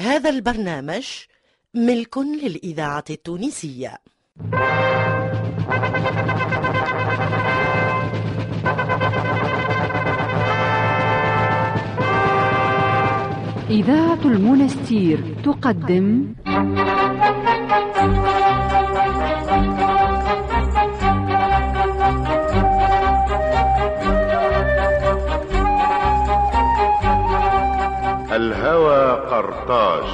هذا البرنامج ملك للإذاعة التونسية. إذاعة المونستير تقدم. الهوى قرطاج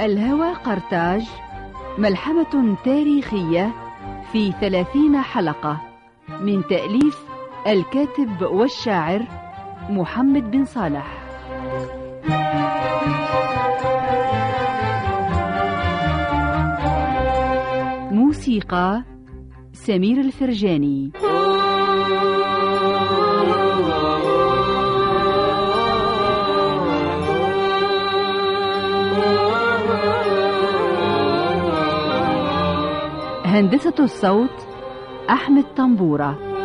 الهوى قرطاج ملحمة تاريخية في ثلاثين حلقة من تأليف الكاتب والشاعر محمد بن صالح. موسيقى سمير الفرجاني. هندسة الصوت أحمد طنبورة.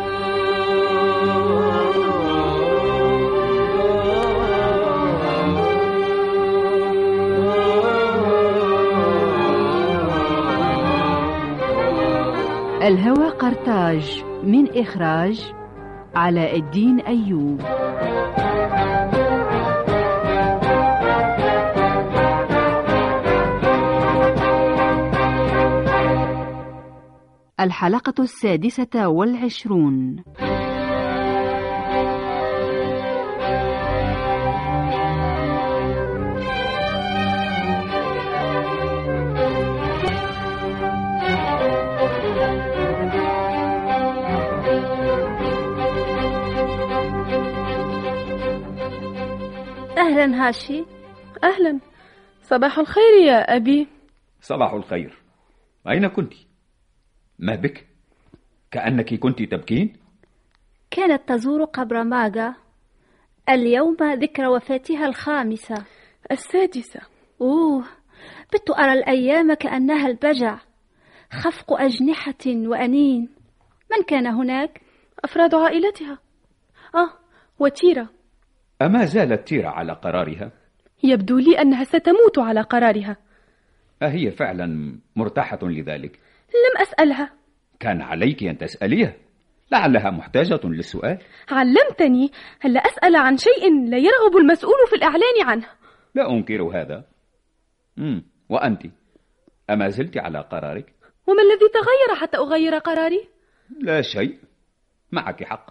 الهوى قرطاج من إخراج علاء الدين أيوب. الحلقة السادسة والعشرون. أهلا هاشي. أهلا. صباح الخير يا أبي. صباح الخير. أين كنت؟ ما بك؟ كأنك كنت تبكين؟ كانت تزور قبر ماغا. اليوم ذكرى وفاتها الخامسة. السادسة. أوه. بت أرى الأيام كأنها البجع. خفق أجنحة وأنين. من كان هناك؟ أفراد عائلتها. آه. وتيرة. أما زالت تيرا على قرارها؟ يبدو لي أنها ستموت على قرارها أهي فعلا مرتاحة لذلك؟ لم أسألها كان عليك أن تسأليها لعلها محتاجة للسؤال علمتني ألا أسأل عن شيء لا يرغب المسؤول في الإعلان عنه لا أنكر هذا مم. وأنت أما زلت على قرارك؟ وما الذي تغير حتى أغير قراري؟ لا شيء معك حق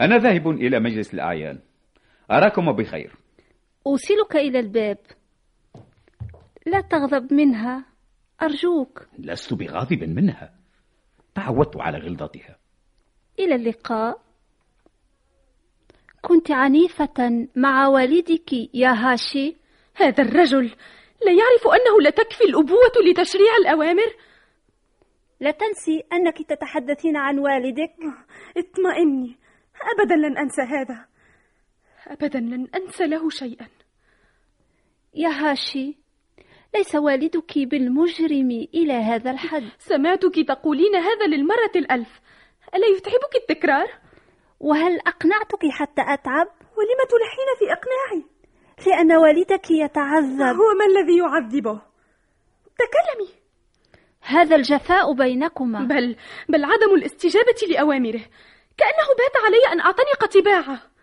أنا ذاهب إلى مجلس الأعيان أراكم بخير. أوصلك إلى الباب. لا تغضب منها. أرجوك. لست بغاضب منها. تعودت على غلظتها. إلى اللقاء. كنت عنيفة مع والدك يا هاشي. هذا الرجل لا يعرف أنه لا تكفي الأبوة لتشريع الأوامر. لا تنسي أنك تتحدثين عن والدك. اطمئني. أبدا لن أنسى هذا. أبدا لن أنسى له شيئا يا هاشي ليس والدك بالمجرم إلى هذا الحد سمعتك تقولين هذا للمرة الألف ألا يتعبك التكرار؟ وهل أقنعتك حتى أتعب؟ ولم تلحين في إقناعي؟ لأن والدك يتعذب هو ما الذي يعذبه؟ تكلمي هذا الجفاء بينكما بل بل عدم الاستجابة لأوامره كأنه بات علي أن أعتنق تباعه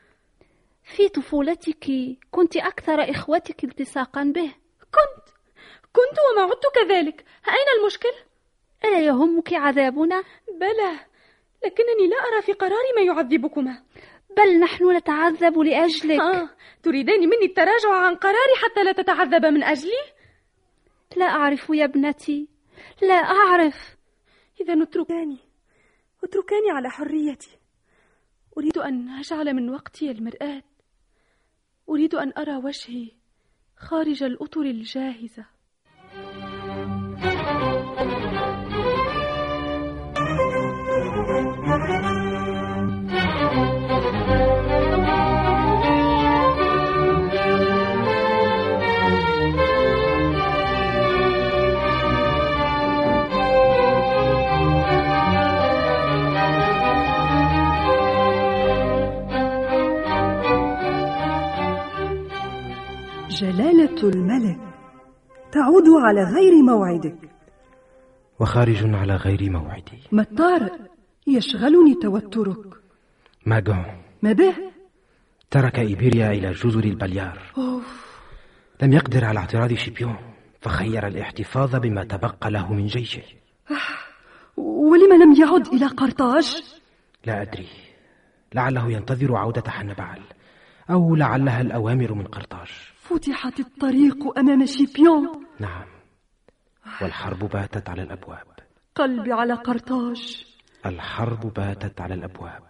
في طفولتك كنت أكثر إخوتك التصاقا به؟ كنت. كنت وما عدت كذلك. أين المشكل؟ ألا يهمك عذابنا؟ بلى. لكنني لا أرى في قراري ما يعذبكما. بل نحن نتعذب لأجلك. آه. تريدين مني التراجع عن قراري حتى لا تتعذب من أجلي؟ لا أعرف يا ابنتي. لا أعرف. إذا اتركاني. اتركاني على حريتي. أريد أن أجعل من وقتي المرآة. أريد أن أرى وجهي خارج الأطر الجاهزة. جلالة الملك تعود على غير موعدك. وخارج على غير موعدي. ما الطارئ يشغلني توترك. ماغون ما به؟ ترك إيبيريا إلى جزر البليار. أوف. لم يقدر على اعتراض شيبيون فخير الاحتفاظ بما تبقى له من جيشه. ولم لم يعد إلى قرطاج؟ لا أدري. لعله ينتظر عودة حنبعل أو لعلها الأوامر من قرطاج. فتحت الطريق أمام شيبيون. نعم. والحرب باتت على الأبواب. قلبي على قرطاج الحرب باتت على الأبواب.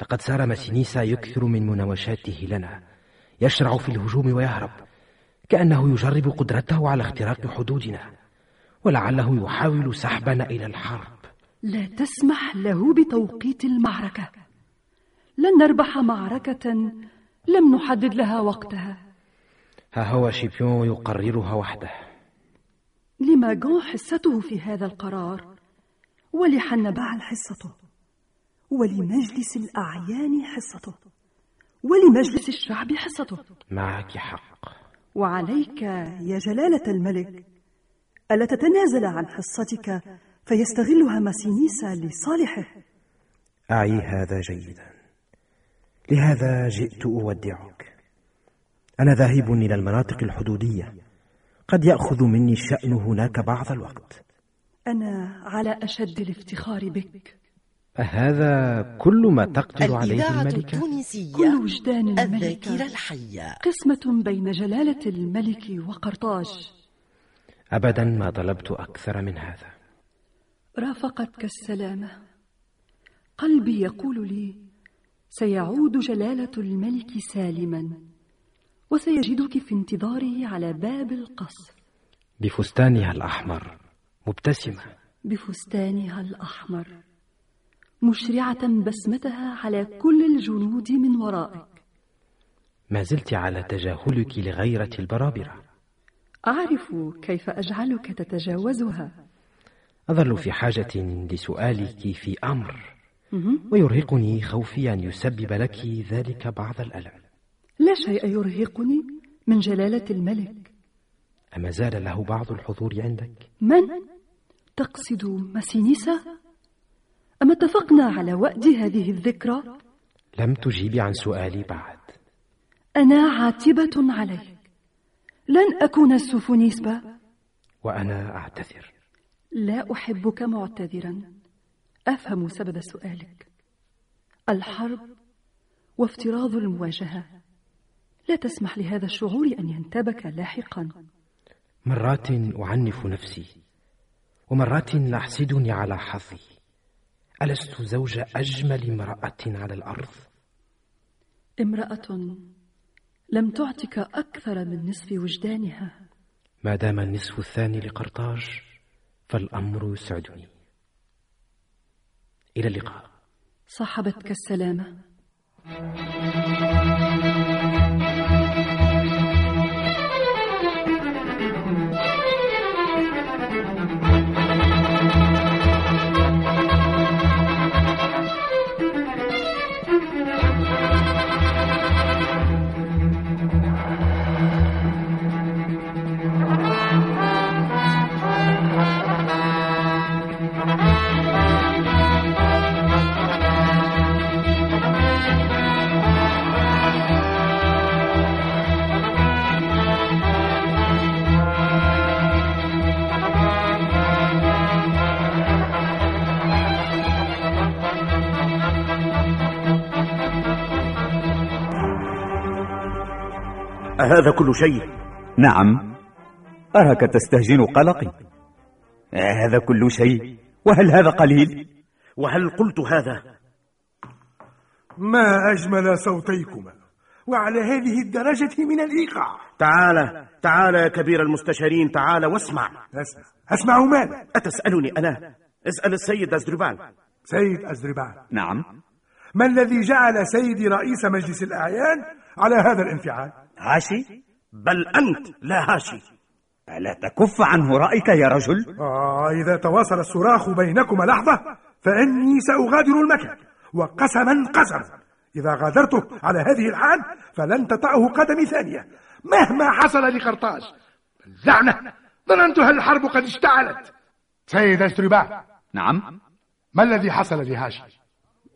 لقد سار ماسينيسا يكثر من مناوشاته لنا. يشرع في الهجوم ويهرب. كأنه يجرب قدرته على اختراق حدودنا. ولعله يحاول سحبنا إلى الحرب. لا تسمح له بتوقيت المعركة. لن نربح معركة لم نحدد لها وقتها. ها هو شيبيون يقررها وحده. لماغون حصته في هذا القرار ولحنبعل حصته ولمجلس الأعيان حصته. ولمجلس الشعب حصته. معك حق. وعليك يا جلالة الملك ألا تتنازل عن حصتك فيستغلها ماسينيسا لصالحه؟ أعي هذا جيدا. لهذا جئت أودعك أنا ذاهب إلى المناطق الحدودية. قد يأخذ مني الشأن هناك بعض الوقت. أنا على أشد الافتخار بك. أهذا كل ما تقدر عليه الملكة؟ التونسية. كل وجدان الذاكرة الملكة الحية. قسمة بين جلالة الملك وقرطاج. أبدا ما طلبت أكثر من هذا. رافقتك السلامة. قلبي يقول لي سيعود جلالة الملك سالما. وسيجدك في انتظاره على باب القصر. بفستانها الأحمر مبتسمة. بفستانها الأحمر. مشرعة بسمتها على كل الجنود من ورائك. ما زلت على تجاهلك لغيرة البرابرة. أعرف كيف أجعلك تتجاوزها. أظل في حاجة لسؤالك في أمر. ويرهقني خوفي أن يسبب لك ذلك بعض الألم. لا شيء يرهقني من جلالة الملك أما زال له بعض الحضور عندك؟ من؟ تقصد ماسينيسا؟ أما اتفقنا على وأد هذه الذكرى؟ لم تجيبي عن سؤالي بعد أنا عاتبة عليك لن أكون السفنيسبة وأنا أعتذر لا أحبك معتذرا أفهم سبب سؤالك الحرب وافتراض المواجهة لا تسمح لهذا الشعور أن ينتابك لاحقا. مرات أعنف نفسي ومرات أحسدني على حظي. ألست زوج أجمل امرأة على الأرض؟ امرأة لم تعطك أكثر من نصف وجدانها. ما دام النصف الثاني لقرطاج فالأمر يسعدني. إلى اللقاء. صاحبتك السلامة. أهذا كل شيء؟ نعم. أراك تستهجن قلقي؟ هذا كل شيء؟ وهل هذا قليل؟ وهل قلت هذا؟ ما أجمل صوتيكما وعلى هذه الدرجة من الإيقاع. تعال تعال يا كبير المستشارين تعال واسمع. أسمع. أسمع ماذا؟ أتسألني أنا؟ اسأل السيد أزدربال سيد أزدربال نعم. ما الذي جعل سيدي رئيس مجلس الأعيان على هذا الانفعال؟ هاشي؟ بل أنت لا هاشي. ألا تكف عنه رأيك يا رجل؟ آه إذا تواصل الصراخ بينكما لحظة فإني سأغادر المكان وقسما قسما. إذا غادرته على هذه الحال فلن تطعه قدمي ثانية. مهما حصل لقرطاج لعنة ظننتها الحرب قد اشتعلت. سيد أسترباع نعم. ما الذي حصل لهاشي؟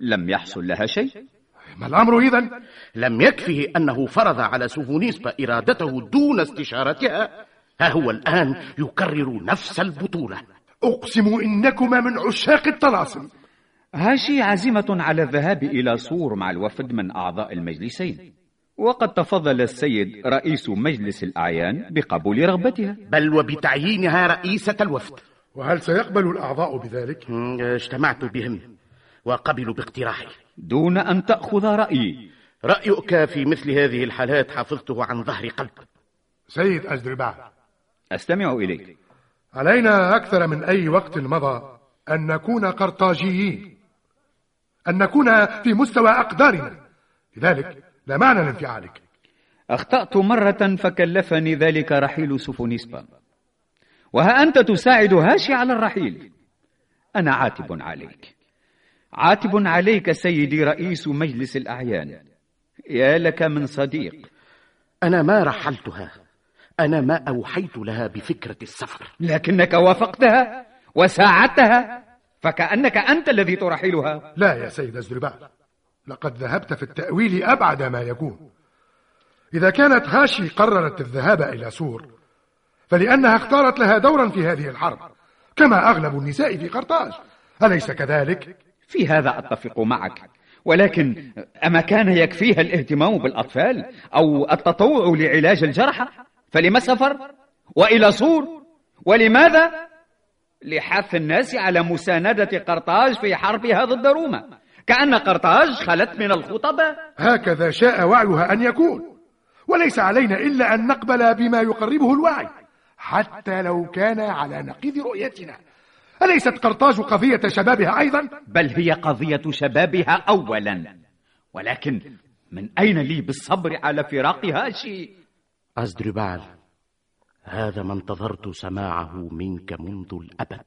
لم يحصل لها شيء. ما الأمر إذن؟ لم يكفه أنه فرض على سوفونيسبا إرادته دون استشارتها. ها هو الآن يكرر نفس البطولة. أقسم إنكما من عشاق الطلاسم. هاشي عزيمة على الذهاب إلى صور مع الوفد من أعضاء المجلسين. وقد تفضل السيد رئيس مجلس الأعيان بقبول رغبتها. بل وبتعيينها رئيسة الوفد. وهل سيقبل الأعضاء بذلك؟ اجتمعت بهم وقبلوا باقتراحي. دون أن تأخذ رأيي. رأيك في مثل هذه الحالات حفظته عن ظهر قلب. سيد أزدرباع أستمع إليك. علينا أكثر من أي وقت مضى أن نكون قرطاجيين أن نكون في مستوى أقدارنا. لذلك لا معنى لانفعالك. أخطأت مرة فكلفني ذلك رحيل سوفونيسبا وها أنت تساعد هاشي على الرحيل. أنا عاتب عليك. عاتب عليك سيدي رئيس مجلس الأعيان. يا لك من صديق. أنا ما رحلتها. أنا ما أوحيت لها بفكرة السفر. لكنك وافقتها وساعدتها فكأنك أنت الذي ترحلها. لا يا سيد الزرباء لقد ذهبت في التأويل أبعد ما يكون. إذا كانت هاشي قررت الذهاب إلى سور فلأنها اختارت لها دورا في هذه الحرب كما أغلب النساء في قرطاج. أليس كذلك؟ في هذا أتفق معك. ولكن أما كان يكفيها الاهتمام بالأطفال أو التطوع لعلاج الجرحى فلما سفر وإلى صور ولماذا؟ لحث الناس على مساندة قرطاج في حربها ضد روما كأن قرطاج خلت من الخطباء. هكذا شاء وعيها أن يكون. وليس علينا إلا أن نقبل بما يقربه الوعي حتى لو كان على نقيض رؤيتنا. أليست قرطاج قضية شبابها أيضا؟ بل هي قضية شبابها أولا ولكن من أين لي بالصبر على فراق هاشي؟ أزدربال هذا ما انتظرت سماعه منك منذ الأبد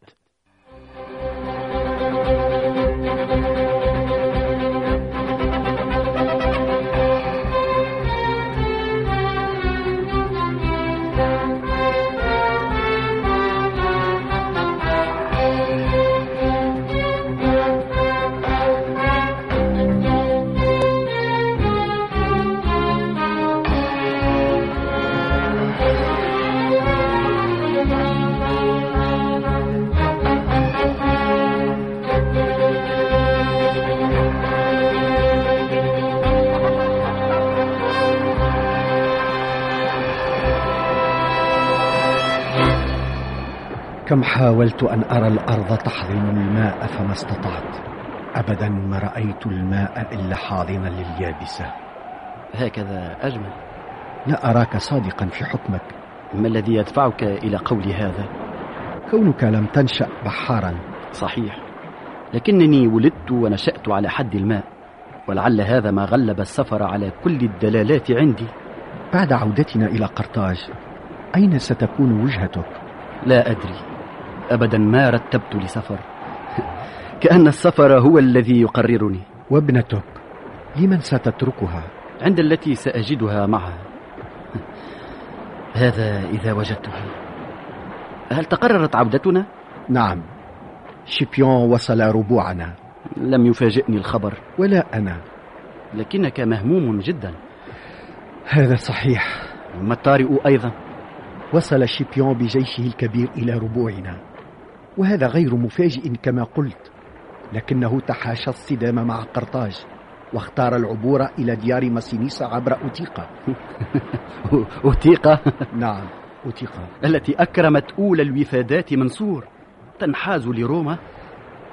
حاولت أن أرى الأرض تحضن الماء فما استطعت. أبدا ما رأيت الماء إلا حاضنا لليابسة. هكذا أجمل. لا أراك صادقا في حكمك. ما الذي يدفعك إلى قول هذا؟ كونك لم تنشأ بحارا. صحيح. لكنني ولدت ونشأت على حد الماء ولعل هذا ما غلب السفر على كل الدلالات عندي. بعد عودتنا إلى قرطاج أين ستكون وجهتك؟ لا أدري. أبدا ما رتبت لسفر. كأن السفر هو الذي يقررني. وابنتك لمن ستتركها؟ عند التي سأجدها معها. هذا إذا وجدتها هل تقررت عودتنا؟ نعم. شيبيون وصل ربوعنا. لم يفاجئني الخبر. ولا أنا. لكنك مهموم جدا. هذا صحيح. ما الطارئ أيضا؟ وصل شيبيون بجيشه الكبير إلى ربوعنا. وهذا غير مفاجئ كما قلت لكنه تحاشى الصدام مع قرطاج واختار العبور إلى ديار ماسينيسا عبر أوتيقا. أوتيقا؟ نعم أوتيقا. التي أكرمت أولى الوفادات منصور تنحاز لروما.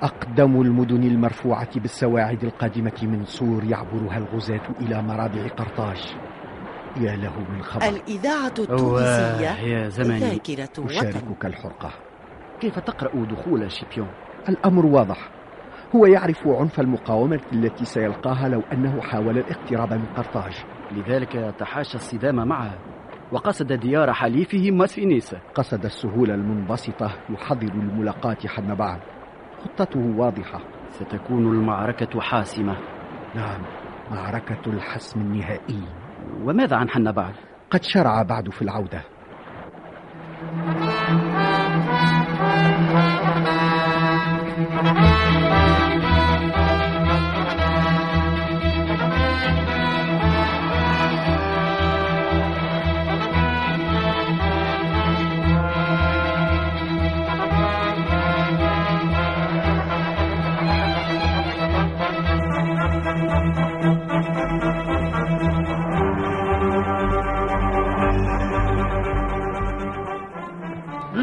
أقدم المدن المرفوعة بالسواعد القادمة من صور يعبرها الغزاة إلى مرابع قرطاج. يا له من خبر. الإذاعة التونسية يا زمني ذاكرة وطن أشاركك الحرقة. كيف تقرأ دخول شيبيون؟ الأمر واضح. هو يعرف عنف المقاومة التي سيلقاها لو أنه حاول الاقتراب من قرطاج. لذلك تحاشى الصدام معها وقصد ديار حليفه ماسفينيسا قصد السهولة المنبسطة يحضر الملاقاة حنبعل خطته واضحة. ستكون المعركة حاسمة. نعم معركة الحسم النهائي. وماذا عن حنبعل؟ قد شرع بعد في العودة.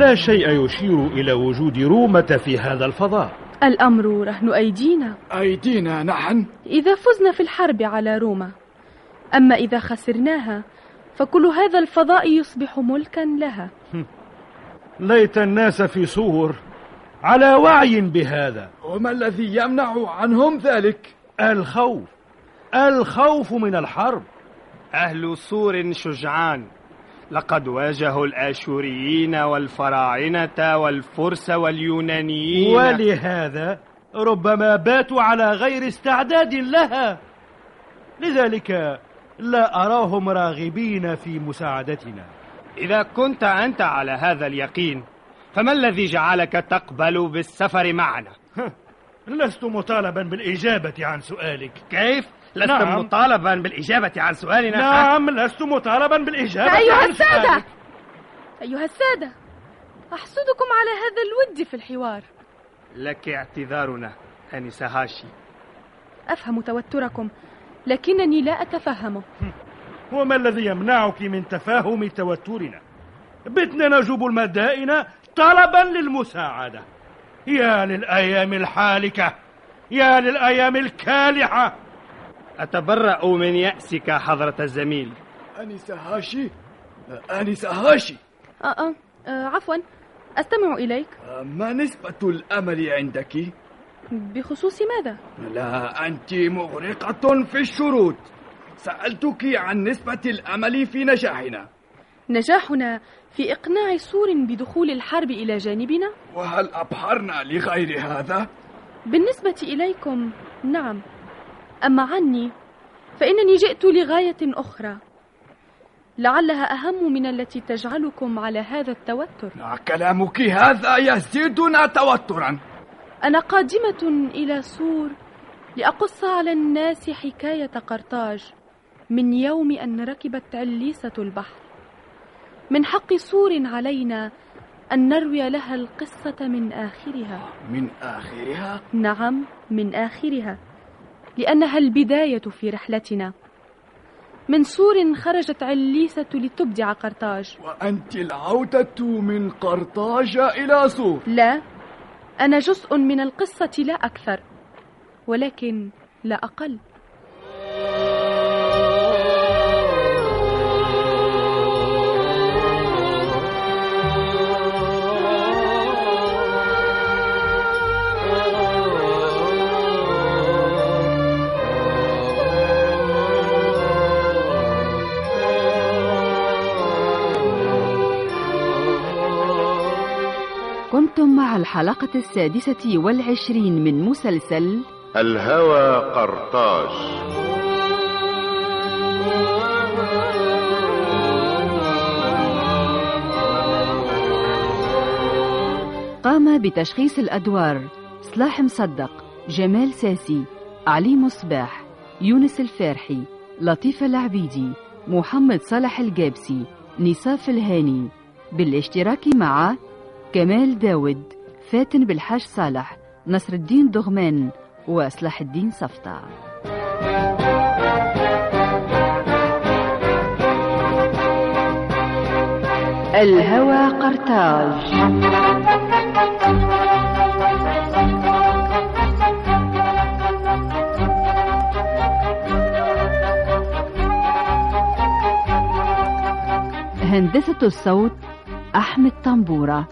لا شيء يشير إلى وجود رومة في هذا الفضاء. الأمر رهن أيدينا. أيدينا نحن. إذا فزنا في الحرب على روما. أما إذا خسرناها فكل هذا الفضاء يصبح ملكا لها. ليت الناس في صور على وعي بهذا. وما الذي يمنع عنهم ذلك؟ الخوف. الخوف من الحرب. أهل سور شجعان. لقد واجهوا الآشوريين والفراعنة والفرس واليونانيين ولهذا ربما باتوا على غير استعداد لها لذلك لا أراهم راغبين في مساعدتنا إذا كنت أنت على هذا اليقين فما الذي جعلك تقبل بالسفر معنا؟ لست مطالبا بالإجابة عن سؤالك كيف؟ لست نعم. مطالبا بالإجابة عن سؤالنا. نعم لست مطالبا بالإجابة أيها عن السادة. سؤالك أيها السادة أحسدكم على هذا الود في الحوار. لك اعتذارنا أنسة هاشي. أفهم توتركم لكنني لا أتفهمه. وما الذي يمنعك من تفاهم توترنا؟ بتنا نجوب المدائن طلبا للمساعدة. يا للأيام الحالكة يا للأيام الكالحة. أتبرأ من يأسك حضرة الزميل أنسة هاشي أنسة هاشي آه آه آه عفوا أستمع إليك ما نسبة الأمل عندك؟ بخصوص ماذا؟ لا أنت مغرقة في الشروط سألتك عن نسبة الأمل في نجاحنا نجاحنا في إقناع سور بدخول الحرب إلى جانبنا؟ وهل أبحرنا لغير هذا؟ بالنسبة إليكم نعم أما عني فإنني جئت لغاية أخرى. لعلها أهم من التي تجعلكم على هذا التوتر. كلامك هذا يزيدنا توترا. أنا قادمة إلى سور لأقص على الناس حكاية قرطاج من يوم أن ركبت عليسة البحر. من حق صور علينا أن نروي لها القصة من آخرها. من آخرها؟ نعم من آخرها. لأنها البداية في رحلتنا. من صور خرجت عليسة لتبدع قرطاج. وأنت العودة من قرطاج إلى صور. لا أنا جزء من القصة لا أكثر ولكن لا أقل. مع الحلقة السادسة والعشرين من مسلسل الهوى قرطاج قام بتشخيص الأدوار. صلاح مصدق جمال ساسي علي مصباح يونس الفارحي لطيفة العبيدي محمد صالح الجابسي نصاف الهاني. بالاشتراك مع كمال داود. فاتن بالحاج صالح نصر الدين دغمان وصلاح الدين صفطة. الهوى قرطاج. هندسة الصوت أحمد طنبورة.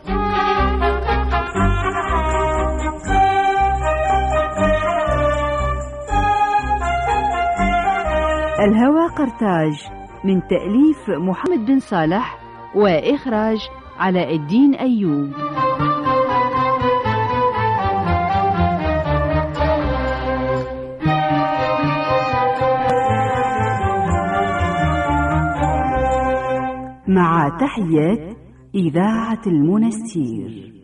الهوى قرطاج من تأليف محمد بن صالح وإخراج علاء الدين أيوب. مع تحيات إذاعة المنستير.